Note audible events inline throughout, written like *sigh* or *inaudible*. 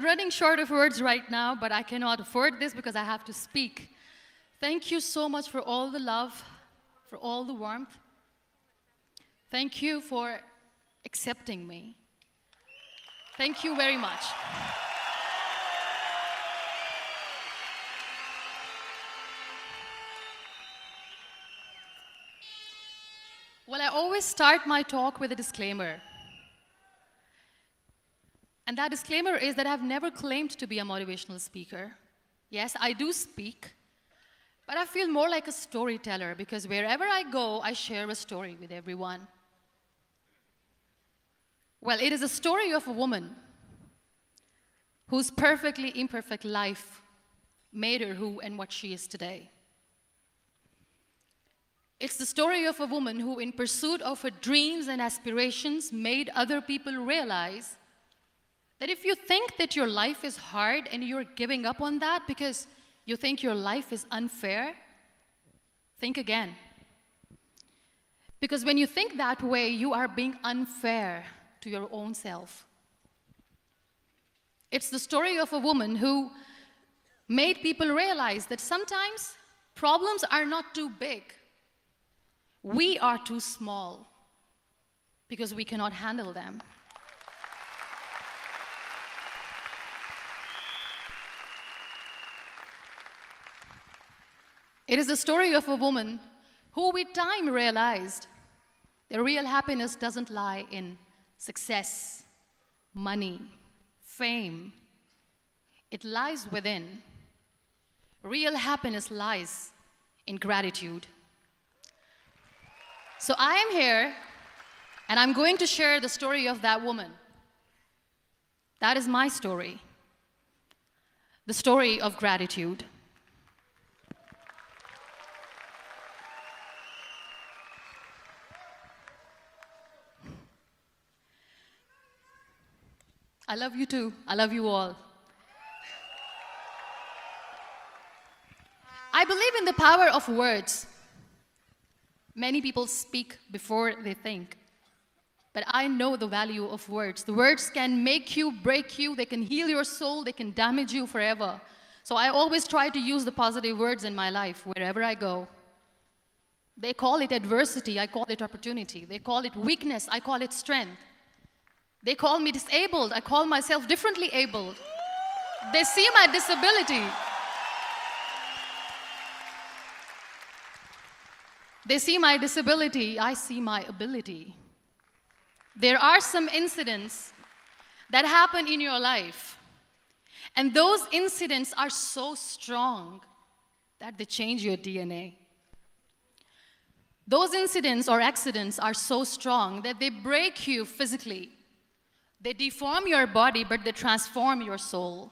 I'm running short of words right now, but I cannot afford this because I have to speak. Thank you so much for all the love, for all the warmth. Thank you for accepting me. Thank you very much. Well, I always start my talk with a disclaimer. And that disclaimer is that I've never claimed to be a motivational speaker. Yes, I do speak, but I feel more like a storyteller because wherever I go, I share a story with everyone. Well, it is a story of a woman whose perfectly imperfect life made her who and what she is today. It's the story of a woman who, in pursuit of her dreams and aspirations, made other people realize that if you think that your life is hard and you're giving up on that because you think your life is unfair, think again. Because when you think that way, you are being unfair to your own self. It's the story of a woman who made people realize that sometimes problems are not too big. We are too small because we cannot handle them. It is the story of a woman who, with time, realized that real happiness doesn't lie in success, money, fame. It lies within. Real happiness lies in gratitude. So I am here and I'm going to share the story of that woman. That is my story. The story of gratitude. I love you too. I love you all. I believe in the power of words. Many people speak before they think. But I know the value of words. The words can make you, break you, they can heal your soul, they can damage you forever. So I always try to use the positive words in my life wherever I go. They call it adversity, I call it opportunity. They call it weakness, I call it strength. They call me disabled. I call myself differently abled. They see my disability. They see my disability. I see my ability. There are some incidents that happen in your life, and those incidents are so strong that they change your DNA. Those incidents or accidents are so strong that they break you physically they deform your body, but they transform your soul.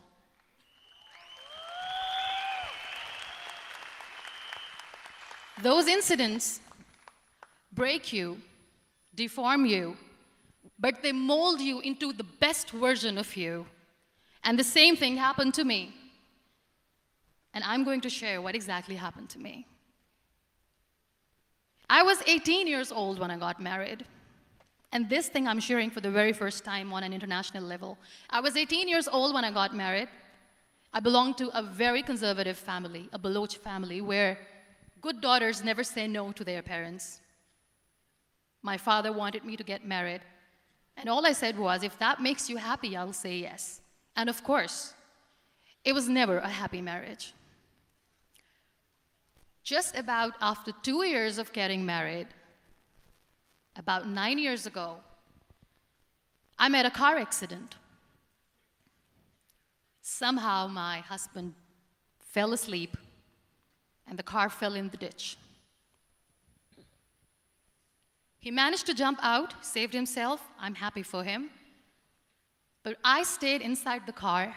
Those incidents break you, deform you, but they mold you into the best version of you. And the same thing happened to me. And I'm going to share what exactly happened to me. I was 18 years old when I got married. And this thing I'm sharing for the very first time on an international level. I was 18 years old when I got married. I belonged to a very conservative family, a Baloch family, where good daughters never say no to their parents. My father wanted me to get married. And all I said was, if that makes you happy, I'll say yes. And of course, it was never a happy marriage. Just about after two years of getting married, about nine years ago, I met a car accident. Somehow my husband fell asleep and the car fell in the ditch. He managed to jump out, saved himself. I'm happy for him. But I stayed inside the car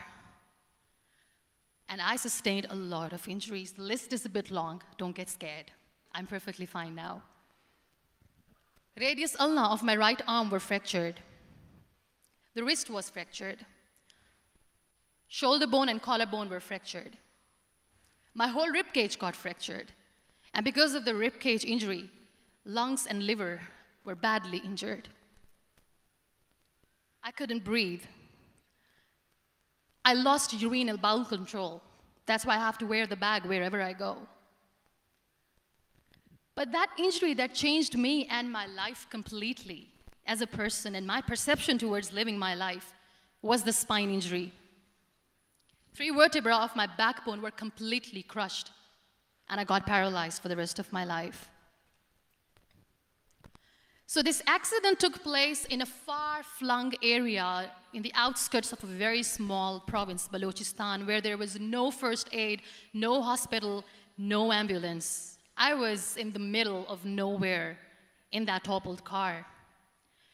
and I sustained a lot of injuries. The list is a bit long. Don't get scared. I'm perfectly fine now. Radius ulna of my right arm were fractured. The wrist was fractured. Shoulder bone and collarbone were fractured. My whole rib cage got fractured. And because of the rib cage injury, lungs and liver were badly injured. I couldn't breathe. I lost urinal bowel control. That's why I have to wear the bag wherever I go. But that injury that changed me and my life completely as a person and my perception towards living my life was the spine injury. Three vertebrae of my backbone were completely crushed, and I got paralyzed for the rest of my life. So, this accident took place in a far flung area in the outskirts of a very small province, Balochistan, where there was no first aid, no hospital, no ambulance. I was in the middle of nowhere in that toppled car.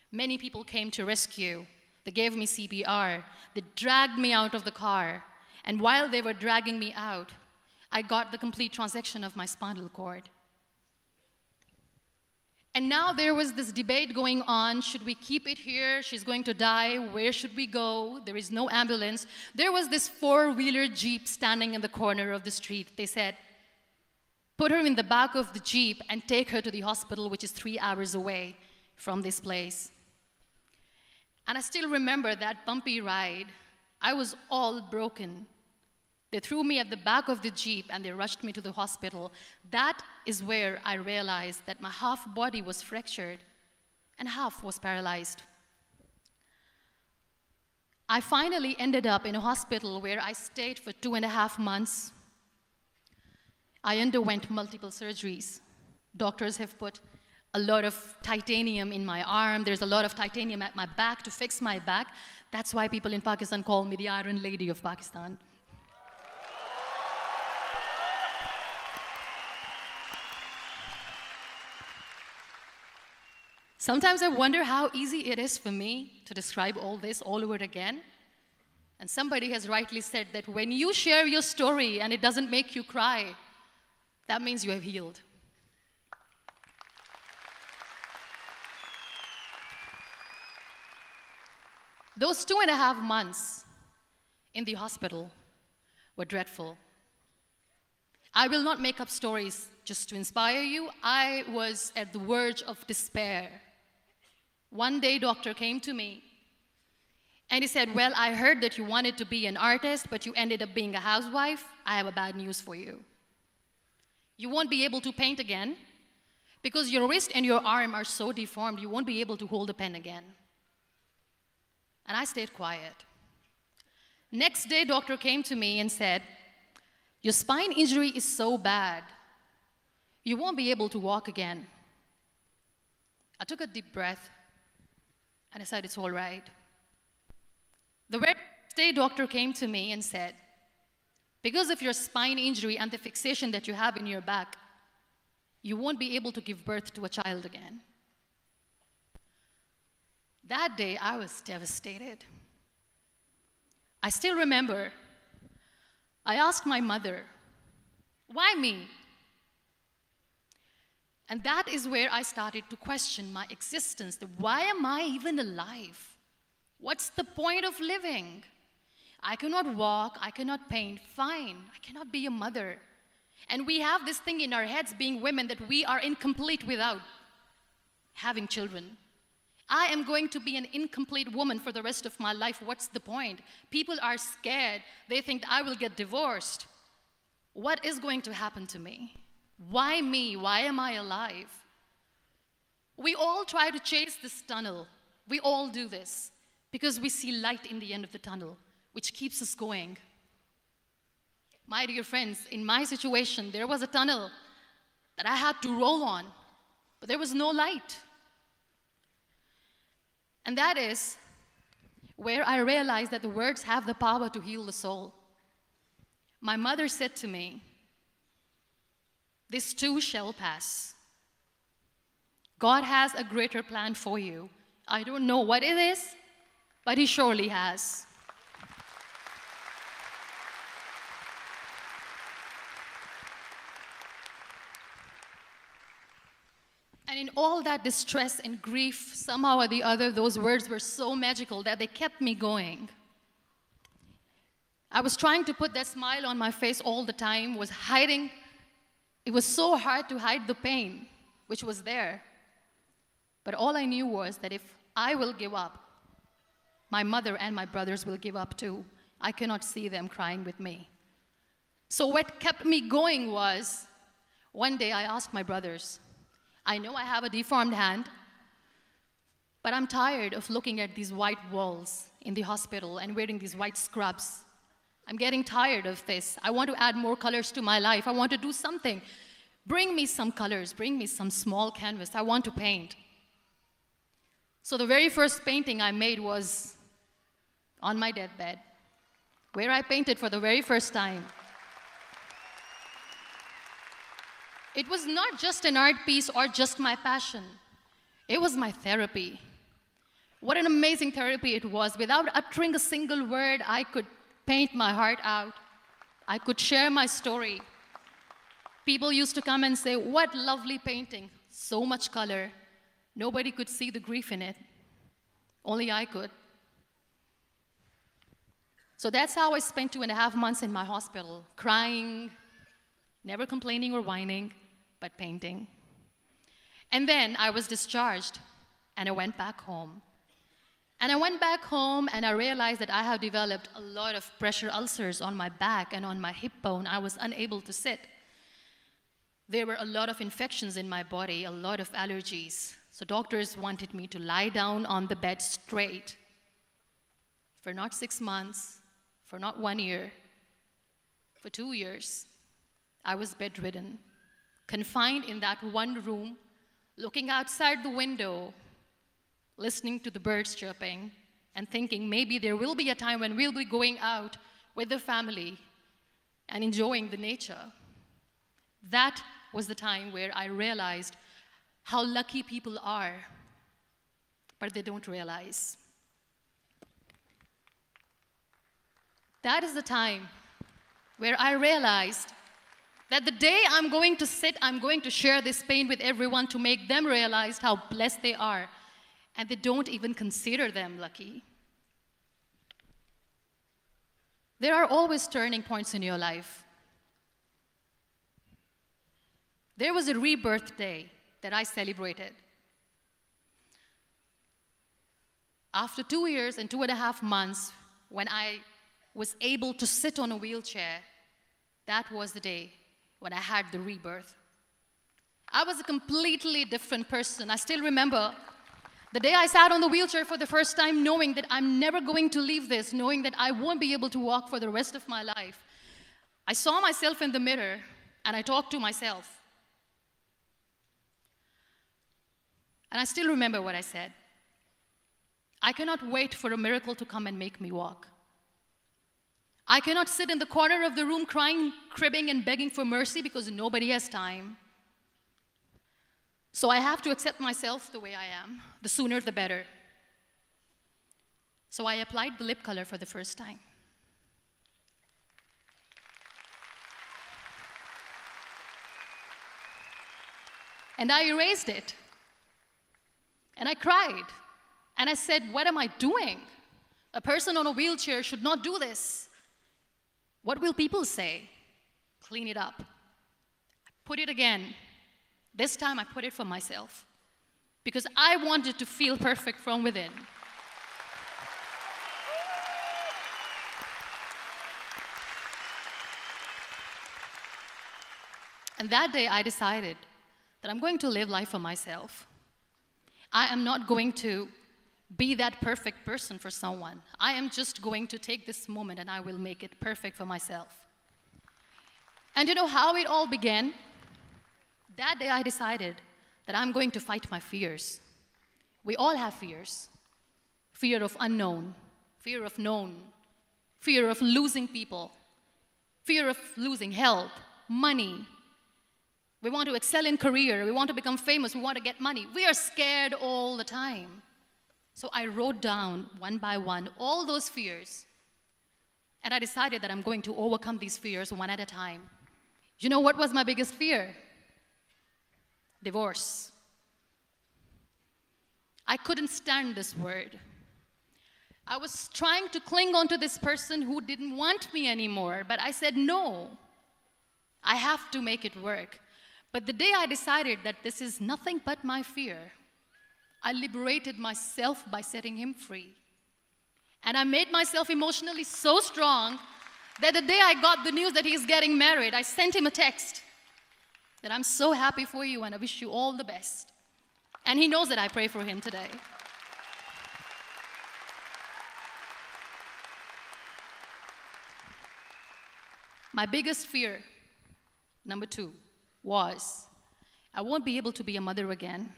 Many people came to rescue. They gave me CPR. They dragged me out of the car. And while they were dragging me out, I got the complete transection of my spinal cord. And now there was this debate going on should we keep it here? She's going to die. Where should we go? There is no ambulance. There was this four wheeler Jeep standing in the corner of the street. They said, put her in the back of the Jeep and take her to the hospital, which is three hours away from this place. And I still remember that bumpy ride. I was all broken. They threw me at the back of the Jeep and they rushed me to the hospital. That is where I realized that my half body was fractured and half was paralyzed. I finally ended up in a hospital where I stayed for two and a half months. I underwent multiple surgeries. Doctors have put a lot of titanium in my arm. There's a lot of titanium at my back to fix my back. That's why people in Pakistan call me the Iron Lady of Pakistan. Sometimes I wonder how easy it is for me to describe all this all over again. And somebody has rightly said that when you share your story and it doesn't make you cry, that means you have healed. Those two and a half months in the hospital were dreadful. I will not make up stories just to inspire you. I was at the verge of despair. One day, doctor came to me and he said, Well, I heard that you wanted to be an artist, but you ended up being a housewife. I have a bad news for you. You won't be able to paint again because your wrist and your arm are so deformed, you won't be able to hold a pen again. And I stayed quiet. Next day, doctor came to me and said, Your spine injury is so bad, you won't be able to walk again. I took a deep breath and I said, It's all right. The next day, doctor came to me and said, Because of your spine injury and the fixation that you have in your back, you won't be able to give birth to a child again. That day, I was devastated. I still remember, I asked my mother, Why me? And that is where I started to question my existence. Why am I even alive? What's the point of living? I cannot walk, I cannot paint, fine. I cannot be a mother. And we have this thing in our heads, being women, that we are incomplete without having children. I am going to be an incomplete woman for the rest of my life. What's the point? People are scared. They think I will get divorced. What is going to happen to me? Why me? Why am I alive? We all try to chase this tunnel. We all do this because we see light in the end of the tunnel, which keeps us going. My dear friends, in my situation, there was a tunnel that I had to roll on, but there was no light. And that is where I realized that the words have the power to heal the soul. My mother said to me, this too shall pass. God has a greater plan for you. I don't know what it is, but He surely has. And in all that distress and grief, somehow or the other, those words were so magical that they kept me going. I was trying to put that smile on my face all the time, was hiding it was so hard to hide the pain, which was there. But all I knew was that if I will give up, my mother and my brothers will give up too. I cannot see them crying with me. So, what kept me going was one day I asked my brothers, I know I have a deformed hand, but I'm tired of looking at these white walls in the hospital and wearing these white scrubs. I'm getting tired of this. I want to add more colors to my life. I want to do something. Bring me some colors, bring me some small canvas. I want to paint. So, the very first painting I made was on my deathbed, where I painted for the very first time. It was not just an art piece or just my passion, it was my therapy. What an amazing therapy it was. Without uttering a single word, I could paint my heart out. I could share my story. People used to come and say, What lovely painting! So much color. Nobody could see the grief in it. Only I could. So that's how I spent two and a half months in my hospital, crying, never complaining or whining, but painting. And then I was discharged and I went back home. And I went back home and I realized that I have developed a lot of pressure ulcers on my back and on my hip bone. I was unable to sit. There were a lot of infections in my body, a lot of allergies. So doctors wanted me to lie down on the bed straight for not six months, for not one year, for two years. I was bedridden, confined in that one room, looking outside the window, listening to the birds chirping, and thinking maybe there will be a time when we'll be going out with the family and enjoying the nature. That was the time where I realized how lucky people are, but they don't realize. That is the time where I realized that the day I'm going to sit, I'm going to share this pain with everyone to make them realize how blessed they are, and they don't even consider them lucky. There are always turning points in your life. There was a rebirth day that I celebrated. After two years and two and a half months, when I was able to sit on a wheelchair, that was the day when I had the rebirth. I was a completely different person. I still remember the day I sat on the wheelchair for the first time, knowing that I'm never going to leave this, knowing that I won't be able to walk for the rest of my life. I saw myself in the mirror and I talked to myself. And I still remember what I said. I cannot wait for a miracle to come and make me walk. I cannot sit in the corner of the room crying, cribbing, and begging for mercy because nobody has time. So I have to accept myself the way I am. The sooner, the better. So I applied the lip color for the first time. And I erased it. And I cried. And I said, What am I doing? A person on a wheelchair should not do this. What will people say? Clean it up. Put it again. This time I put it for myself because I wanted to feel perfect from within. And that day I decided that I'm going to live life for myself. I am not going to be that perfect person for someone. I am just going to take this moment and I will make it perfect for myself. And you know how it all began? That day I decided that I'm going to fight my fears. We all have fears fear of unknown, fear of known, fear of losing people, fear of losing help, money, we want to excel in career. We want to become famous. We want to get money. We are scared all the time. So I wrote down one by one all those fears. And I decided that I'm going to overcome these fears one at a time. You know what was my biggest fear? Divorce. I couldn't stand this word. I was trying to cling on to this person who didn't want me anymore, but I said, no, I have to make it work. But the day I decided that this is nothing but my fear, I liberated myself by setting him free. And I made myself emotionally so strong that the day I got the news that he's getting married, I sent him a text that I'm so happy for you and I wish you all the best. And he knows that I pray for him today. My biggest fear, number two, was I won't be able to be a mother again.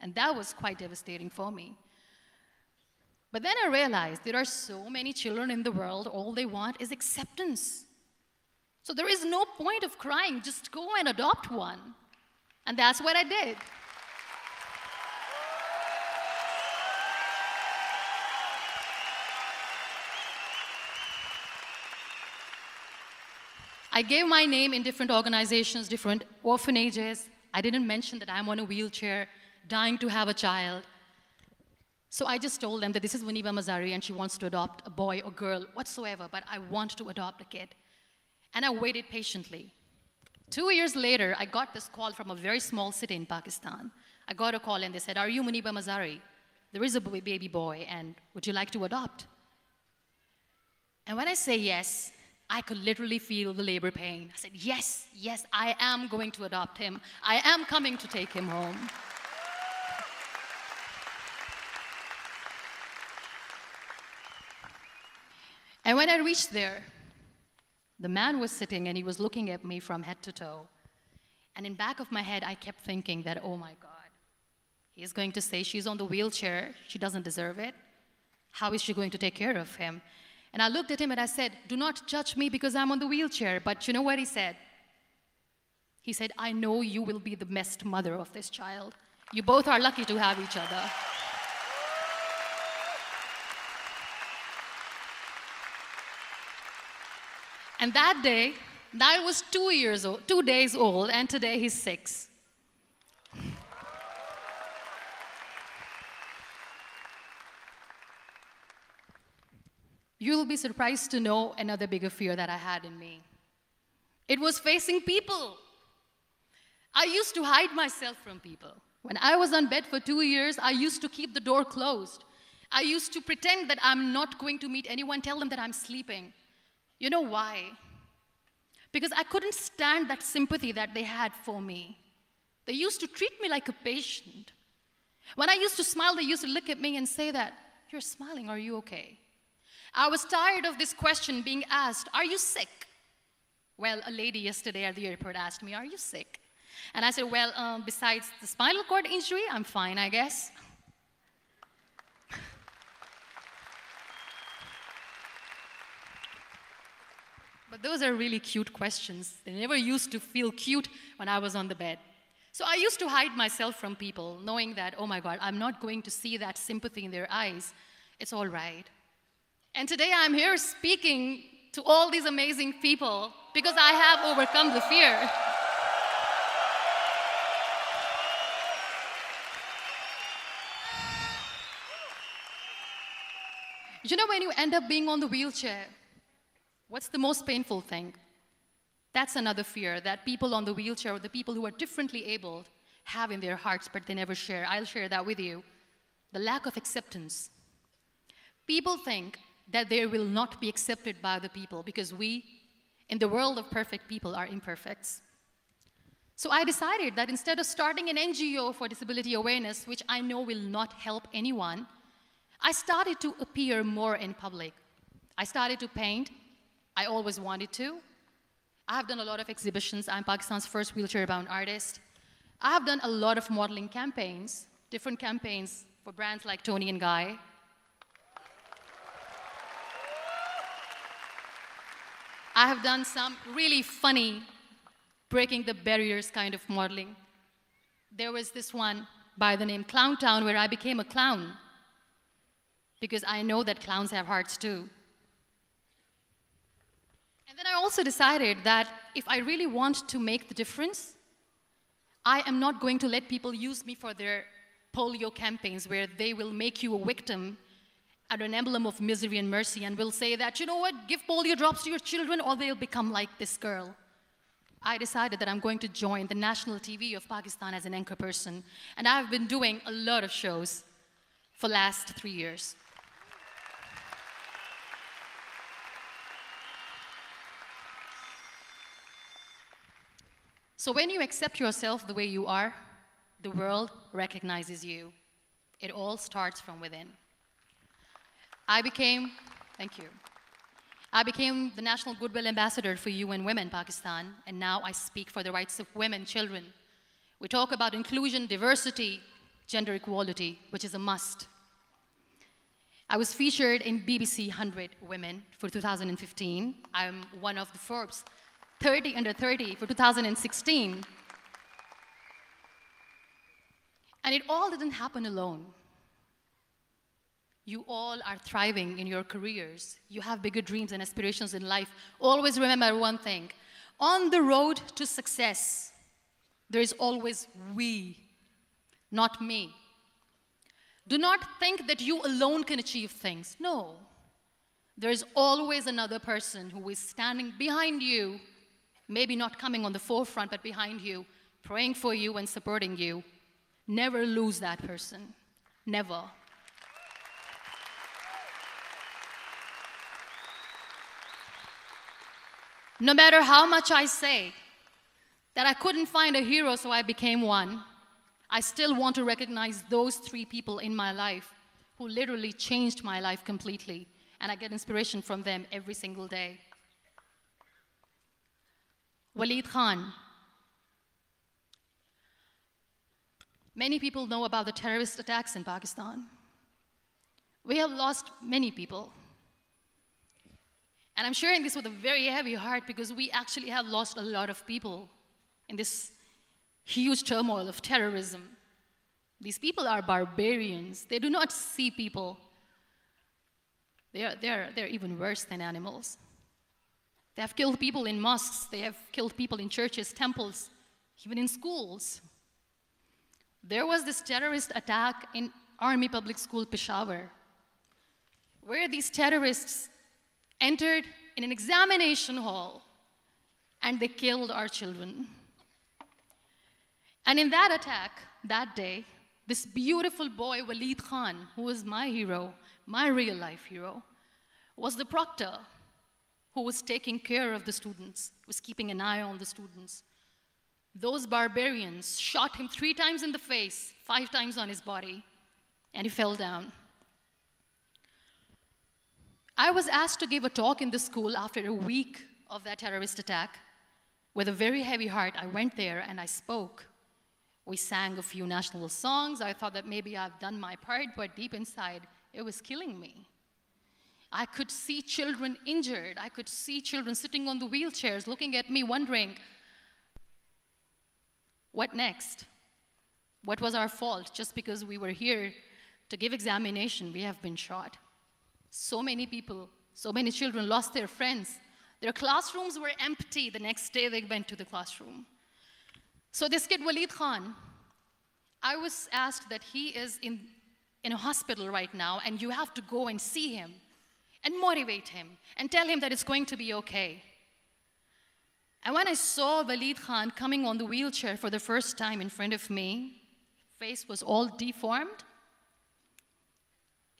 And that was quite devastating for me. But then I realized there are so many children in the world, all they want is acceptance. So there is no point of crying, just go and adopt one. And that's what I did. I gave my name in different organizations, different orphanages. I didn't mention that I'm on a wheelchair, dying to have a child. So I just told them that this is Muniba Mazari and she wants to adopt a boy or girl, whatsoever, but I want to adopt a kid. And I waited patiently. Two years later, I got this call from a very small city in Pakistan. I got a call and they said, Are you Muniba Mazari? There is a baby boy, and would you like to adopt? And when I say yes, I could literally feel the labor pain. I said, Yes, yes, I am going to adopt him. I am coming to take him home. And when I reached there, the man was sitting and he was looking at me from head to toe. And in back of my head, I kept thinking that, oh my God, he's going to say she's on the wheelchair, she doesn't deserve it. How is she going to take care of him? And I looked at him and I said, Do not judge me because I'm on the wheelchair. But you know what he said? He said, I know you will be the best mother of this child. You both are lucky to have each other. And that day, that was two years old, two days old, and today he's six. You'll be surprised to know another bigger fear that I had in me. It was facing people. I used to hide myself from people. When I was on bed for two years, I used to keep the door closed. I used to pretend that I'm not going to meet anyone, tell them that I'm sleeping. You know why? Because I couldn't stand that sympathy that they had for me. They used to treat me like a patient. When I used to smile, they used to look at me and say that, You're smiling, are you okay? I was tired of this question being asked, Are you sick? Well, a lady yesterday at the airport asked me, Are you sick? And I said, Well, um, besides the spinal cord injury, I'm fine, I guess. But those are really cute questions. They never used to feel cute when I was on the bed. So I used to hide myself from people, knowing that, oh my God, I'm not going to see that sympathy in their eyes. It's all right. And today I'm here speaking to all these amazing people because I have overcome the fear. You know, when you end up being on the wheelchair, what's the most painful thing? That's another fear that people on the wheelchair or the people who are differently abled have in their hearts, but they never share. I'll share that with you. The lack of acceptance. People think that they will not be accepted by the people because we, in the world of perfect people, are imperfects. So I decided that instead of starting an NGO for disability awareness, which I know will not help anyone, I started to appear more in public. I started to paint. I always wanted to. I have done a lot of exhibitions. I'm Pakistan's first wheelchair bound artist. I have done a lot of modeling campaigns, different campaigns for brands like Toni and Guy. I have done some really funny, breaking the barriers kind of modeling. There was this one by the name Clown Town where I became a clown because I know that clowns have hearts too. Then I also decided that if I really want to make the difference, I am not going to let people use me for their polio campaigns where they will make you a victim and an emblem of misery and mercy and will say that, you know what, give polio drops to your children or they'll become like this girl. I decided that I'm going to join the national TV of Pakistan as an anchor person. And I've been doing a lot of shows for last three years. So when you accept yourself the way you are, the world recognizes you. It all starts from within. I became, thank you. I became the National Goodwill Ambassador for UN Women Pakistan, and now I speak for the rights of women, children. We talk about inclusion, diversity, gender equality, which is a must. I was featured in BBC 100 Women for 2015. I'm one of the Forbes 30 under 30 for 2016. And it all didn't happen alone. You all are thriving in your careers. You have bigger dreams and aspirations in life. Always remember one thing on the road to success, there is always we, not me. Do not think that you alone can achieve things. No. There is always another person who is standing behind you, maybe not coming on the forefront, but behind you, praying for you and supporting you. Never lose that person. Never. No matter how much I say that I couldn't find a hero, so I became one, I still want to recognize those three people in my life who literally changed my life completely, and I get inspiration from them every single day. Waleed Khan. Many people know about the terrorist attacks in Pakistan. We have lost many people. And I'm sharing this with a very heavy heart because we actually have lost a lot of people in this huge turmoil of terrorism. These people are barbarians. They do not see people. They are, they're, they're even worse than animals. They have killed people in mosques, they have killed people in churches, temples, even in schools. There was this terrorist attack in Army Public School Peshawar, where these terrorists entered in an examination hall and they killed our children. And in that attack, that day, this beautiful boy, Waleed Khan, who was my hero, my real life hero, was the proctor who was taking care of the students, was keeping an eye on the students. Those barbarians shot him three times in the face, five times on his body, and he fell down. I was asked to give a talk in the school after a week of that terrorist attack. With a very heavy heart, I went there and I spoke. We sang a few national songs. I thought that maybe I've done my part, but deep inside, it was killing me. I could see children injured. I could see children sitting on the wheelchairs looking at me, wondering, what next? What was our fault? Just because we were here to give examination, we have been shot. So many people, so many children lost their friends. Their classrooms were empty the next day they went to the classroom. So this kid, Waleed Khan, I was asked that he is in, in a hospital right now, and you have to go and see him and motivate him and tell him that it's going to be okay. And when I saw Waleed Khan coming on the wheelchair for the first time in front of me, face was all deformed,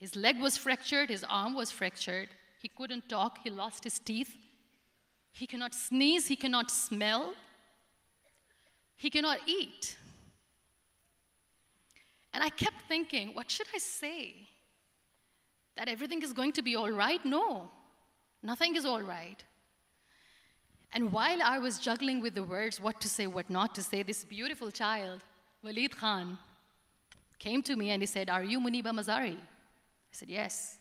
his leg was fractured, his arm was fractured. He couldn't talk, he lost his teeth. He cannot sneeze, he cannot smell, he cannot eat. And I kept thinking, what should I say? That everything is going to be all right? No, nothing is all right. And while I was juggling with the words, what to say, what not to say, this beautiful child, Waleed Khan, came to me and he said, Are you Muniba Mazari? I said, Yes.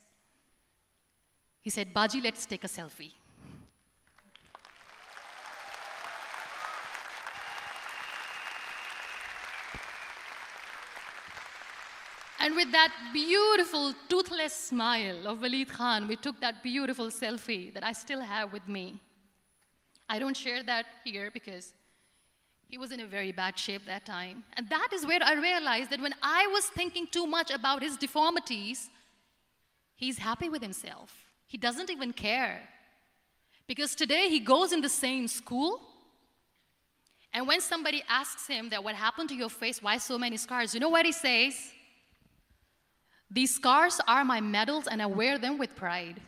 He said, Baji, let's take a selfie. And with that beautiful, toothless smile of Waleed Khan, we took that beautiful selfie that I still have with me. I don't share that here because he was in a very bad shape that time. And that is where I realized that when I was thinking too much about his deformities, He's happy with himself. He doesn't even care. Because today he goes in the same school. And when somebody asks him that what happened to your face, why so many scars, you know what he says? These scars are my medals, and I wear them with pride.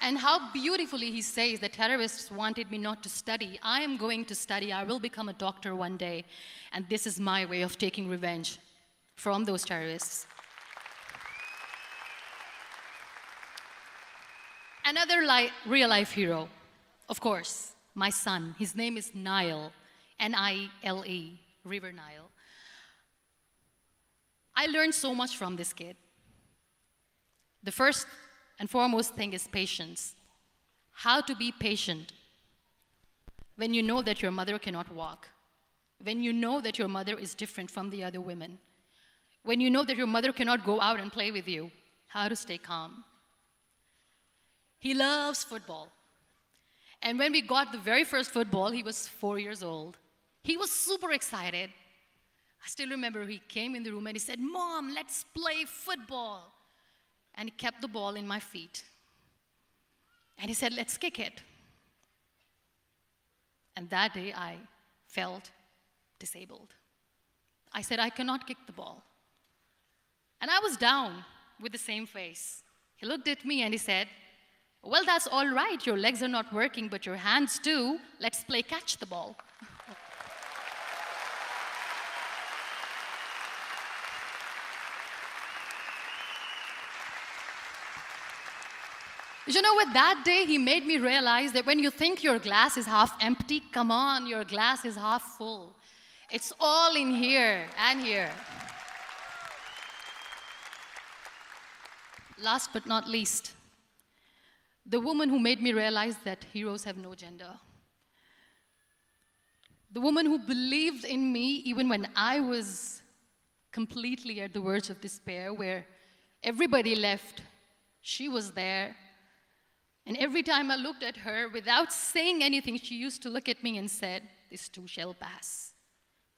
And how beautifully he says the terrorists wanted me not to study. I am going to study. I will become a doctor one day. And this is my way of taking revenge from those terrorists. Another li- real life hero, of course, my son. His name is Nile, N I L E, River Nile. I learned so much from this kid. The first and foremost thing is patience. How to be patient when you know that your mother cannot walk, when you know that your mother is different from the other women, when you know that your mother cannot go out and play with you, how to stay calm. He loves football. And when we got the very first football, he was four years old. He was super excited. I still remember he came in the room and he said, Mom, let's play football. And he kept the ball in my feet. And he said, Let's kick it. And that day I felt disabled. I said, I cannot kick the ball. And I was down with the same face. He looked at me and he said, Well, that's all right. Your legs are not working, but your hands do. Let's play catch the ball. *laughs* You know what? That day he made me realize that when you think your glass is half empty, come on, your glass is half full. It's all in here and here. Last but not least, the woman who made me realize that heroes have no gender. The woman who believed in me even when I was completely at the verge of despair, where everybody left, she was there. And every time I looked at her, without saying anything, she used to look at me and said, This too shall pass.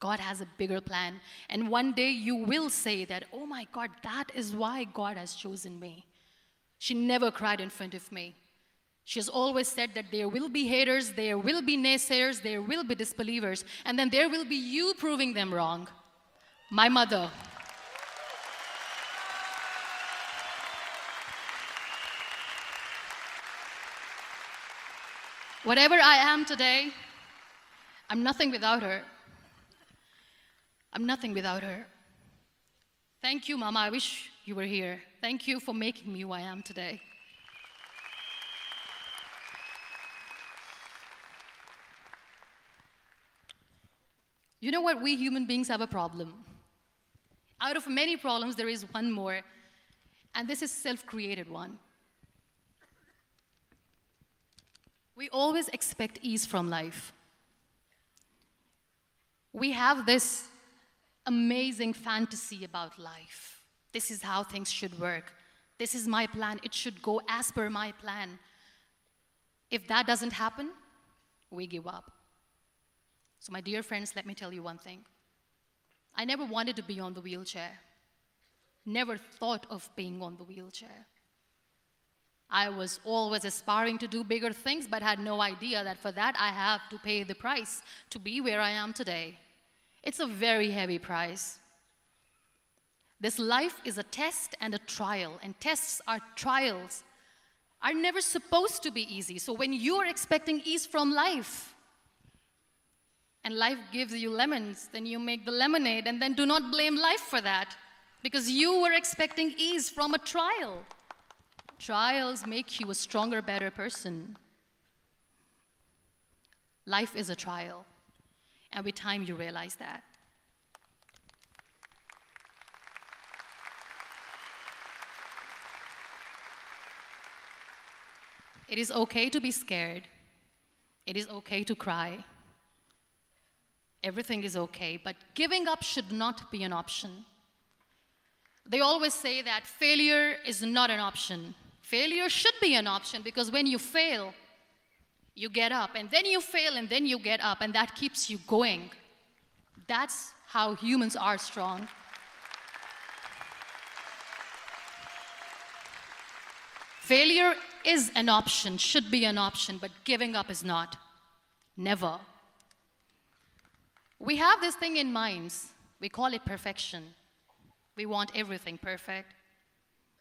God has a bigger plan. And one day you will say that, oh my God, that is why God has chosen me. She never cried in front of me. She has always said that there will be haters, there will be naysayers, there will be disbelievers, and then there will be you proving them wrong. My mother. Whatever I am today, I'm nothing without her. I'm nothing without her. Thank you, Mama. I wish you were here. Thank you for making me who I am today. You know what? We human beings have a problem. Out of many problems, there is one more, and this is self created one. We always expect ease from life. We have this amazing fantasy about life. This is how things should work. This is my plan. It should go as per my plan. If that doesn't happen, we give up. So, my dear friends, let me tell you one thing. I never wanted to be on the wheelchair, never thought of being on the wheelchair. I was always aspiring to do bigger things, but had no idea that for that I have to pay the price to be where I am today. It's a very heavy price. This life is a test and a trial, and tests are trials are never supposed to be easy. So when you're expecting ease from life, and life gives you lemons, then you make the lemonade, and then do not blame life for that, because you were expecting ease from a trial. Trials make you a stronger, better person. Life is a trial, with time you realize that. It is okay to be scared. It is okay to cry. Everything is okay, but giving up should not be an option. They always say that failure is not an option. Failure should be an option because when you fail, you get up, and then you fail, and then you get up, and that keeps you going. That's how humans are strong. Failure is an option, should be an option, but giving up is not. Never. We have this thing in minds. We call it perfection. We want everything perfect.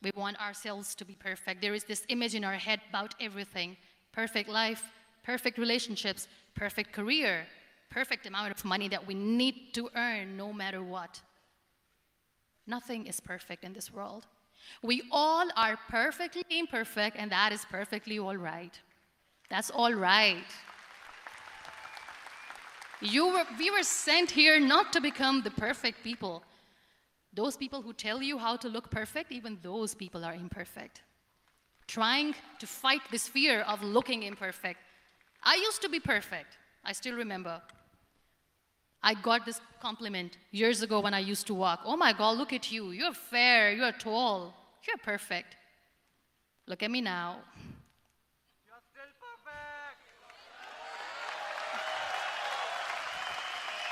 We want ourselves to be perfect. There is this image in our head about everything perfect life, perfect relationships, perfect career, perfect amount of money that we need to earn no matter what. Nothing is perfect in this world. We all are perfectly imperfect, and that is perfectly all right. That's all right. You were, we were sent here not to become the perfect people. Those people who tell you how to look perfect, even those people are imperfect. Trying to fight this fear of looking imperfect. I used to be perfect. I still remember. I got this compliment years ago when I used to walk. Oh my God, look at you. You're fair, you're tall, you're perfect. Look at me now. You're still perfect.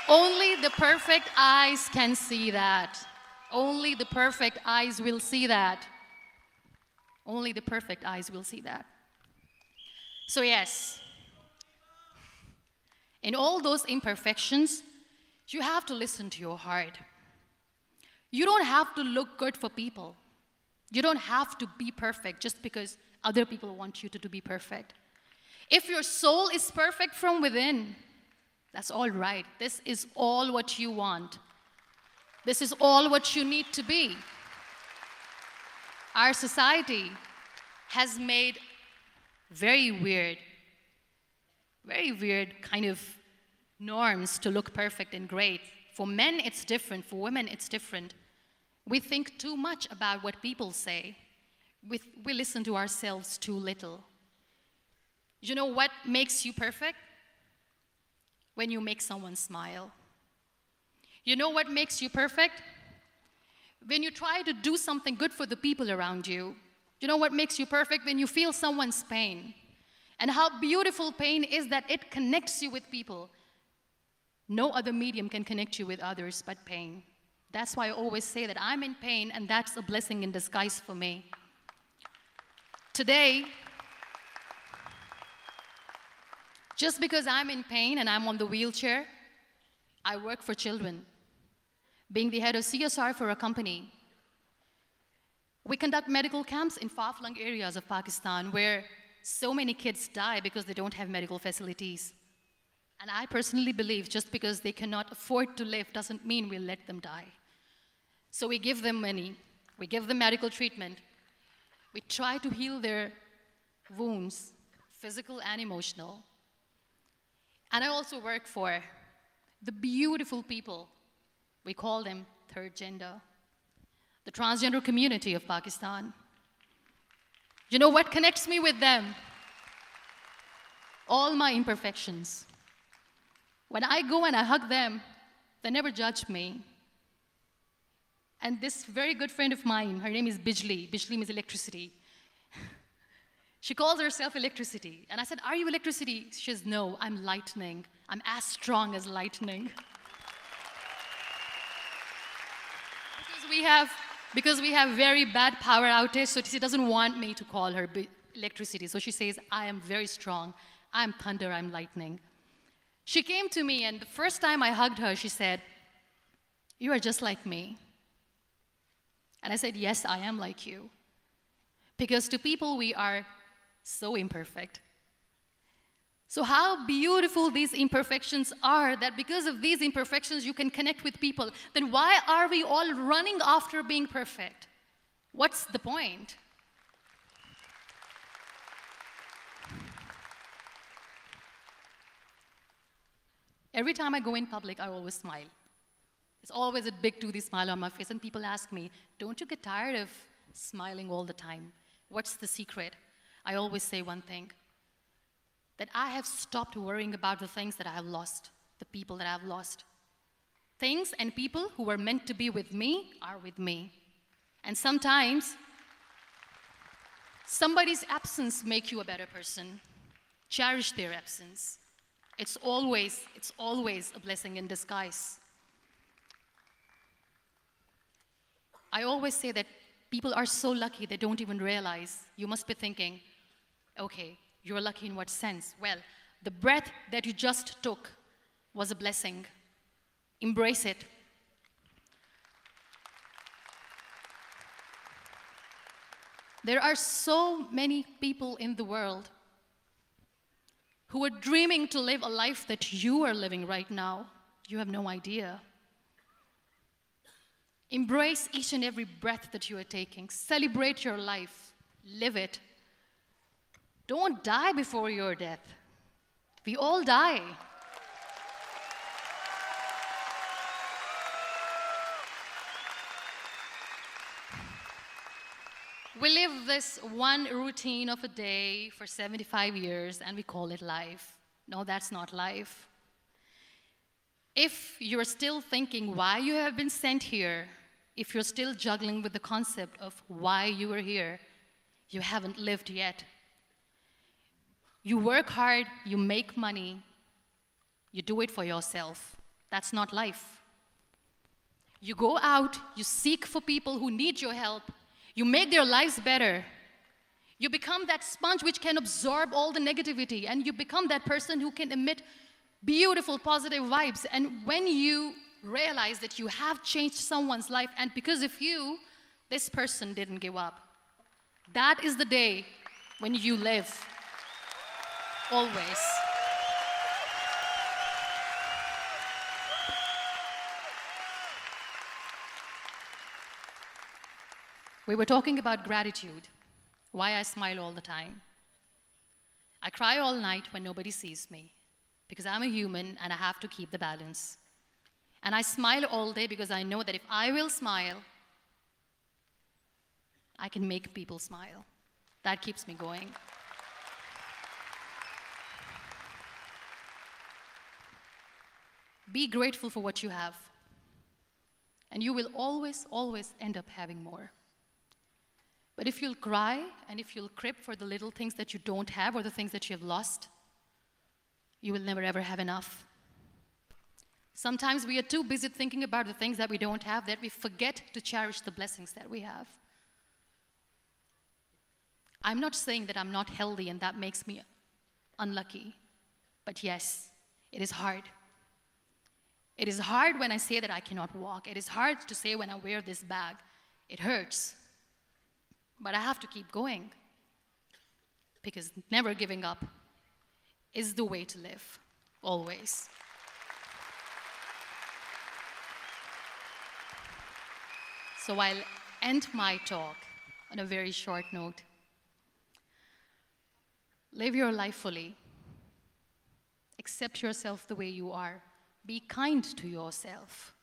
Only the perfect eyes can see that. Only the perfect eyes will see that. Only the perfect eyes will see that. So, yes, in all those imperfections, you have to listen to your heart. You don't have to look good for people. You don't have to be perfect just because other people want you to, to be perfect. If your soul is perfect from within, that's all right. This is all what you want. This is all what you need to be. Our society has made very weird, very weird kind of norms to look perfect and great. For men, it's different. For women, it's different. We think too much about what people say. We, we listen to ourselves too little. You know what makes you perfect? When you make someone smile. You know what makes you perfect? When you try to do something good for the people around you. You know what makes you perfect? When you feel someone's pain. And how beautiful pain is that it connects you with people. No other medium can connect you with others but pain. That's why I always say that I'm in pain, and that's a blessing in disguise for me. Today, just because I'm in pain and I'm on the wheelchair, I work for children. Being the head of CSR for a company, we conduct medical camps in far flung areas of Pakistan where so many kids die because they don't have medical facilities. And I personally believe just because they cannot afford to live doesn't mean we'll let them die. So we give them money, we give them medical treatment, we try to heal their wounds, physical and emotional. And I also work for the beautiful people, we call them third gender, the transgender community of Pakistan. You know what connects me with them? All my imperfections. When I go and I hug them, they never judge me. And this very good friend of mine, her name is Bijli. Bijli means electricity. *laughs* she calls herself electricity. And I said, Are you electricity? She says, No, I'm lightning. I'm as strong as lightning. *laughs* because we have because we have very bad power outage, so she doesn't want me to call her electricity. So she says, I am very strong. I'm thunder, I'm lightning. She came to me, and the first time I hugged her, she said, You are just like me. And I said, Yes, I am like you. Because to people, we are so imperfect. So, how beautiful these imperfections are that because of these imperfections, you can connect with people. Then, why are we all running after being perfect? What's the point? Every time I go in public, I always smile. It's always a big toothy smile on my face, and people ask me, Don't you get tired of smiling all the time? What's the secret? I always say one thing that I have stopped worrying about the things that I have lost, the people that I have lost. Things and people who were meant to be with me are with me. And sometimes somebody's absence make you a better person. Cherish their absence. It's always, it's always a blessing in disguise. I always say that people are so lucky they don't even realize. You must be thinking, okay, you're lucky in what sense? Well, the breath that you just took was a blessing. Embrace it. There are so many people in the world who are dreaming to live a life that you are living right now. You have no idea. Embrace each and every breath that you are taking. Celebrate your life. Live it. Don't die before your death. We all die. We live this one routine of a day for 75 years and we call it life. No, that's not life. If you're still thinking why you have been sent here, if you're still juggling with the concept of why you are here, you haven't lived yet. You work hard, you make money, you do it for yourself. That's not life. You go out, you seek for people who need your help, you make their lives better. You become that sponge which can absorb all the negativity, and you become that person who can emit beautiful, positive vibes. And when you realize that you have changed someone's life, and because of you, this person didn't give up, that is the day when you live. Always. We were talking about gratitude, why I smile all the time. I cry all night when nobody sees me because I'm a human and I have to keep the balance. And I smile all day because I know that if I will smile, I can make people smile. That keeps me going. Be grateful for what you have, and you will always, always end up having more. But if you'll cry and if you'll crib for the little things that you don't have or the things that you have lost, you will never ever have enough. Sometimes we are too busy thinking about the things that we don't have that we forget to cherish the blessings that we have. I'm not saying that I'm not healthy and that makes me unlucky, but yes, it is hard. It is hard when I say that I cannot walk. It is hard to say when I wear this bag. It hurts. But I have to keep going because never giving up is the way to live, always. So I'll end my talk on a very short note. Live your life fully. Accept yourself the way you are. Be kind to yourself.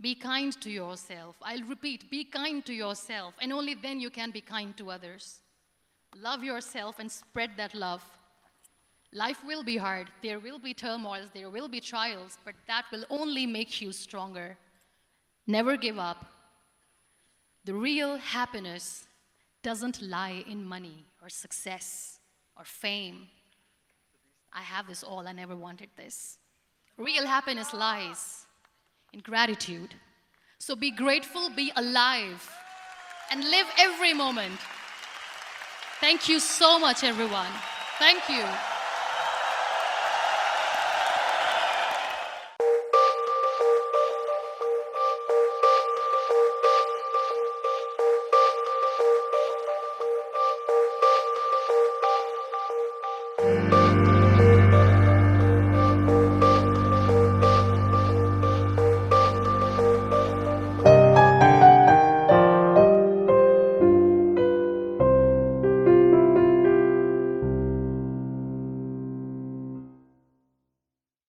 Be kind to yourself. I'll repeat be kind to yourself, and only then you can be kind to others. Love yourself and spread that love. Life will be hard, there will be turmoils, there will be trials, but that will only make you stronger. Never give up. The real happiness doesn't lie in money or success or fame. I have this all, I never wanted this. Real happiness lies in gratitude. So be grateful, be alive, and live every moment. Thank you so much, everyone. Thank you.